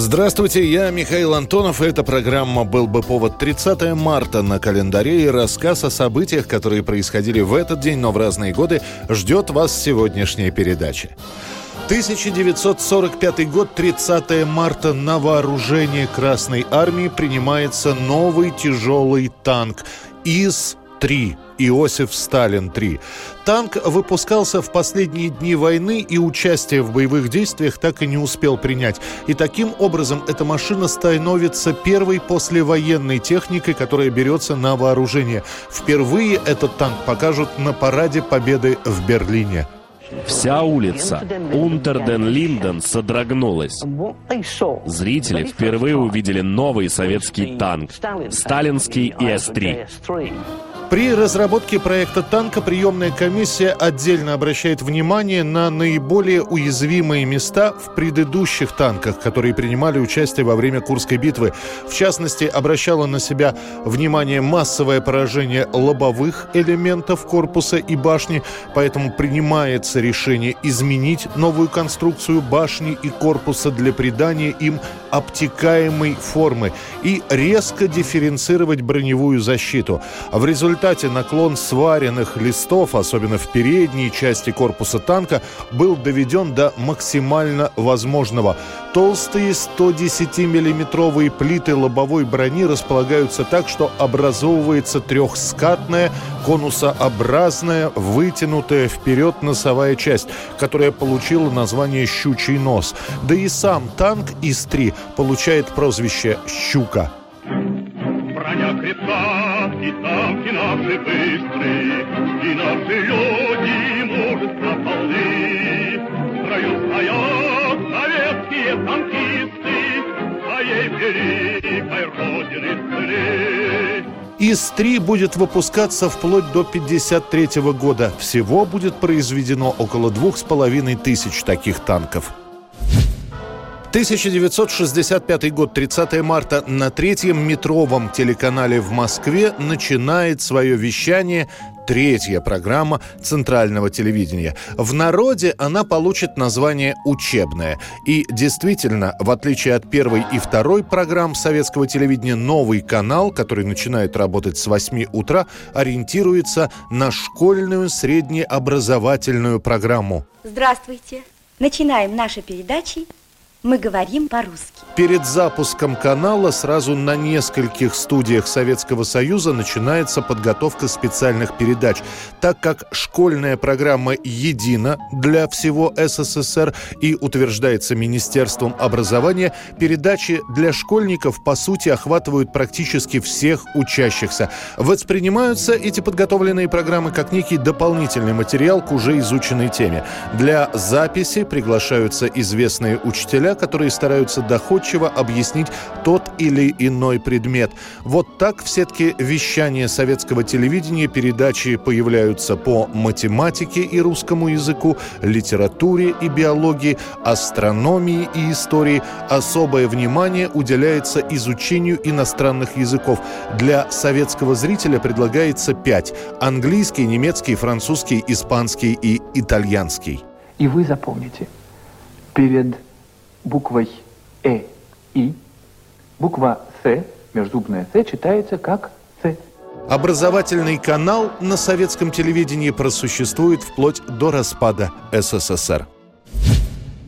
Здравствуйте, я Михаил Антонов, и эта программа «Был бы повод» 30 марта на календаре, и рассказ о событиях, которые происходили в этот день, но в разные годы, ждет вас сегодняшняя передача. 1945 год, 30 марта, на вооружение Красной Армии принимается новый тяжелый танк ИС-3 Иосиф Сталин-3. Танк выпускался в последние дни войны и участие в боевых действиях так и не успел принять. И таким образом эта машина становится первой послевоенной техникой, которая берется на вооружение. Впервые этот танк покажут на параде Победы в Берлине. Вся улица Унтерден-Линден содрогнулась. Зрители впервые увидели новый советский танк – сталинский ИС-3. При разработке проекта танка приемная комиссия отдельно обращает внимание на наиболее уязвимые места в предыдущих танках, которые принимали участие во время Курской битвы. В частности, обращала на себя внимание массовое поражение лобовых элементов корпуса и башни, поэтому принимается решение изменить новую конструкцию башни и корпуса для придания им обтекаемой формы и резко дифференцировать броневую защиту. В результате результате наклон сваренных листов, особенно в передней части корпуса танка, был доведен до максимально возможного. Толстые 110-миллиметровые плиты лобовой брони располагаются так, что образовывается трехскатная, конусообразная, вытянутая вперед носовая часть, которая получила название «щучий нос». Да и сам танк ИС-3 получает прозвище «щука». Крепка, и танки наши быстрые, и наши люди мужество полны. В строю стоят советские танкисты, своей великой родины целей. ИС-3 будет выпускаться вплоть до 1953 года. Всего будет произведено около двух с половиной тысяч таких танков. 1965 год, 30 марта, на третьем метровом телеканале в Москве начинает свое вещание третья программа центрального телевидения. В народе она получит название «Учебная». И действительно, в отличие от первой и второй программ советского телевидения, новый канал, который начинает работать с 8 утра, ориентируется на школьную среднеобразовательную программу. Здравствуйте! Начинаем наши передачи мы говорим по-русски. Перед запуском канала сразу на нескольких студиях Советского Союза начинается подготовка специальных передач, так как школьная программа едина для всего СССР и утверждается Министерством образования, передачи для школьников по сути охватывают практически всех учащихся. Воспринимаются эти подготовленные программы как некий дополнительный материал к уже изученной теме. Для записи приглашаются известные учителя учителя, которые стараются доходчиво объяснить тот или иной предмет. Вот так в сетке вещания советского телевидения передачи появляются по математике и русскому языку, литературе и биологии, астрономии и истории. Особое внимание уделяется изучению иностранных языков. Для советского зрителя предлагается пять – английский, немецкий, французский, испанский и итальянский. И вы запомните, перед буквой «э» «и». Буква «с», межзубная «с» читается как «ц». Образовательный канал на советском телевидении просуществует вплоть до распада СССР.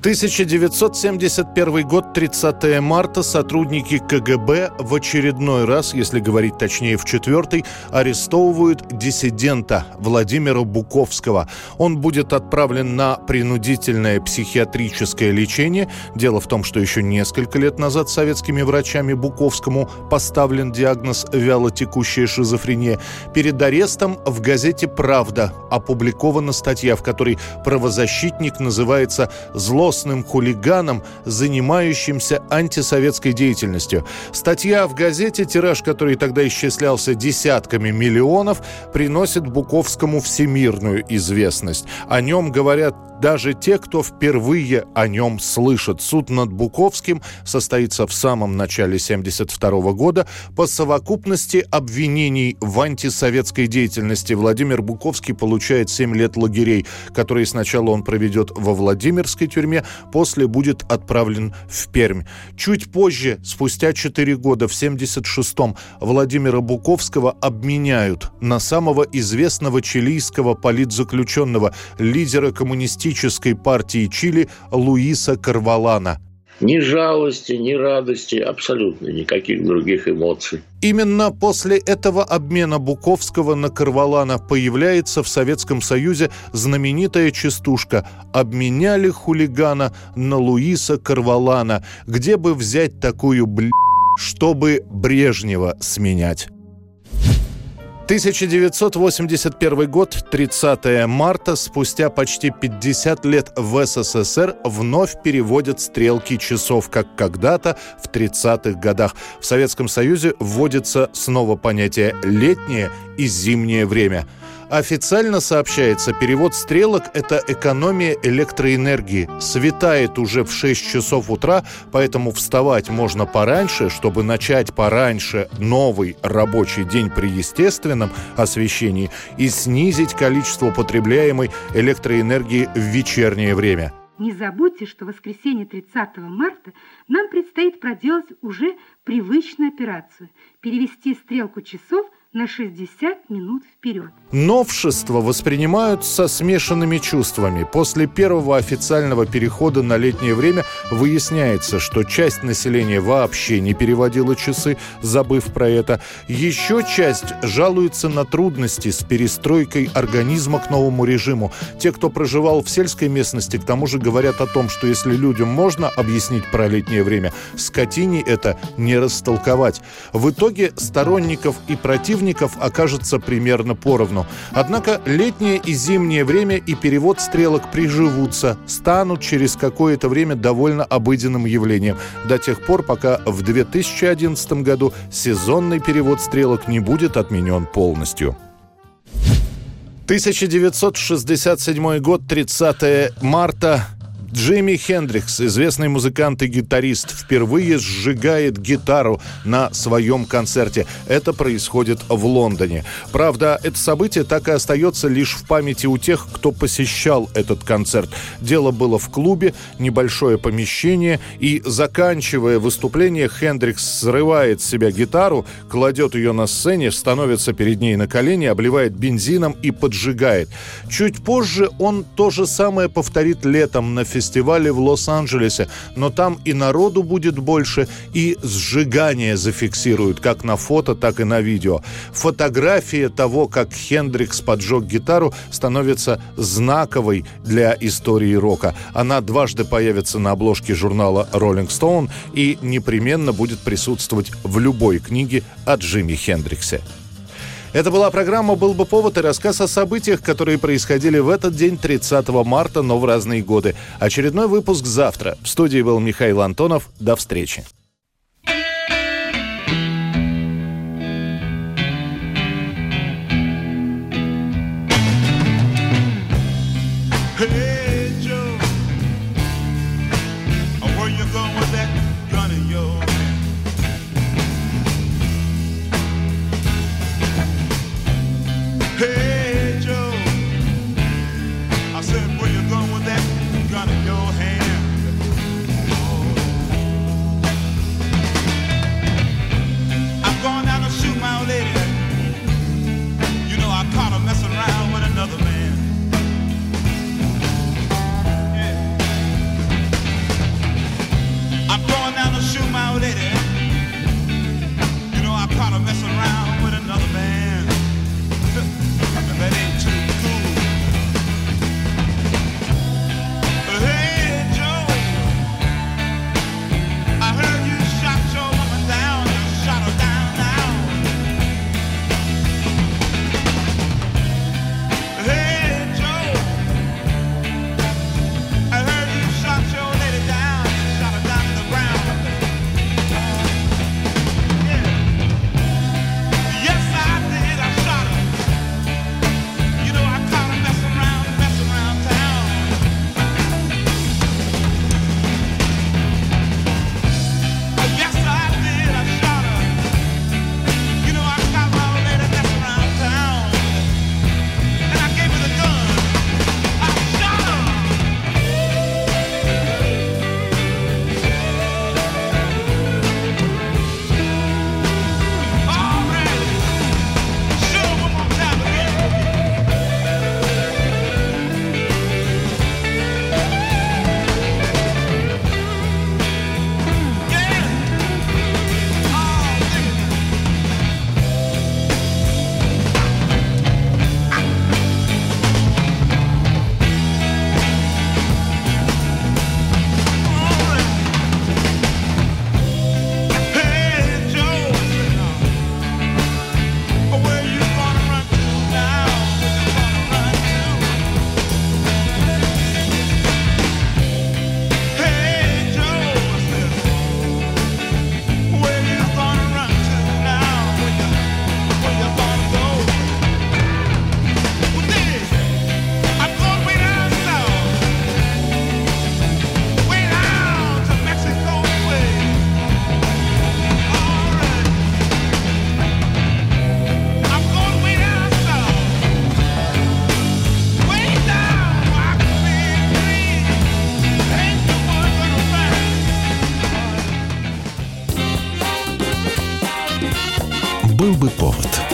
1971 год, 30 марта, сотрудники КГБ в очередной раз, если говорить точнее в четвертый, арестовывают диссидента Владимира Буковского. Он будет отправлен на принудительное психиатрическое лечение. Дело в том, что еще несколько лет назад советскими врачами Буковскому поставлен диагноз вялотекущая шизофрения. Перед арестом в газете «Правда» опубликована статья, в которой правозащитник называется «Зло злостным хулиганом, занимающимся антисоветской деятельностью. Статья в газете, тираж который тогда исчислялся десятками миллионов, приносит Буковскому всемирную известность. О нем говорят даже те, кто впервые о нем слышит. Суд над Буковским состоится в самом начале 1972 года. По совокупности обвинений в антисоветской деятельности Владимир Буковский получает 7 лет лагерей, которые сначала он проведет во Владимирской тюрьме, после будет отправлен в Пермь. Чуть позже, спустя 4 года, в 1976-м, Владимира Буковского обменяют на самого известного чилийского политзаключенного, лидера коммунистической партии Чили Луиса Карвалана. Ни жалости, ни радости, абсолютно никаких других эмоций. Именно после этого обмена Буковского на Карвалана появляется в Советском Союзе знаменитая частушка «Обменяли хулигана на Луиса Карвалана». Где бы взять такую бл... чтобы Брежнева сменять? 1981 год, 30 марта, спустя почти 50 лет в СССР вновь переводят стрелки часов, как когда-то в 30-х годах. В Советском Союзе вводится снова понятие «летнее» и «зимнее время». Официально сообщается, перевод стрелок – это экономия электроэнергии. Светает уже в 6 часов утра, поэтому вставать можно пораньше, чтобы начать пораньше новый рабочий день при естественном освещении и снизить количество потребляемой электроэнергии в вечернее время. Не забудьте, что в воскресенье 30 марта нам предстоит проделать уже привычную операцию – перевести стрелку часов – на 60 минут вперед. Новшества воспринимают со смешанными чувствами. После первого официального перехода на летнее время выясняется, что часть населения вообще не переводила часы, забыв про это. Еще часть жалуется на трудности с перестройкой организма к новому режиму. Те, кто проживал в сельской местности, к тому же говорят о том, что если людям можно объяснить про летнее время, скотине это не растолковать. В итоге сторонников и противников противников окажется примерно поровну. Однако летнее и зимнее время и перевод стрелок приживутся, станут через какое-то время довольно обыденным явлением, до тех пор, пока в 2011 году сезонный перевод стрелок не будет отменен полностью. 1967 год, 30 марта. Джимми Хендрикс, известный музыкант и гитарист, впервые сжигает гитару на своем концерте. Это происходит в Лондоне. Правда, это событие так и остается лишь в памяти у тех, кто посещал этот концерт. Дело было в клубе, небольшое помещение, и, заканчивая выступление, Хендрикс срывает с себя гитару, кладет ее на сцене, становится перед ней на колени, обливает бензином и поджигает. Чуть позже он то же самое повторит летом на фестивале фестивале в Лос-Анджелесе, но там и народу будет больше, и сжигание зафиксируют как на фото, так и на видео. Фотография того, как Хендрикс поджег гитару, становится знаковой для истории рока. Она дважды появится на обложке журнала Rolling Stone и непременно будет присутствовать в любой книге о Джимми Хендриксе. Это была программа «Был бы повод» и рассказ о событиях, которые происходили в этот день, 30 марта, но в разные годы. Очередной выпуск завтра. В студии был Михаил Антонов. До встречи. Был бы повод.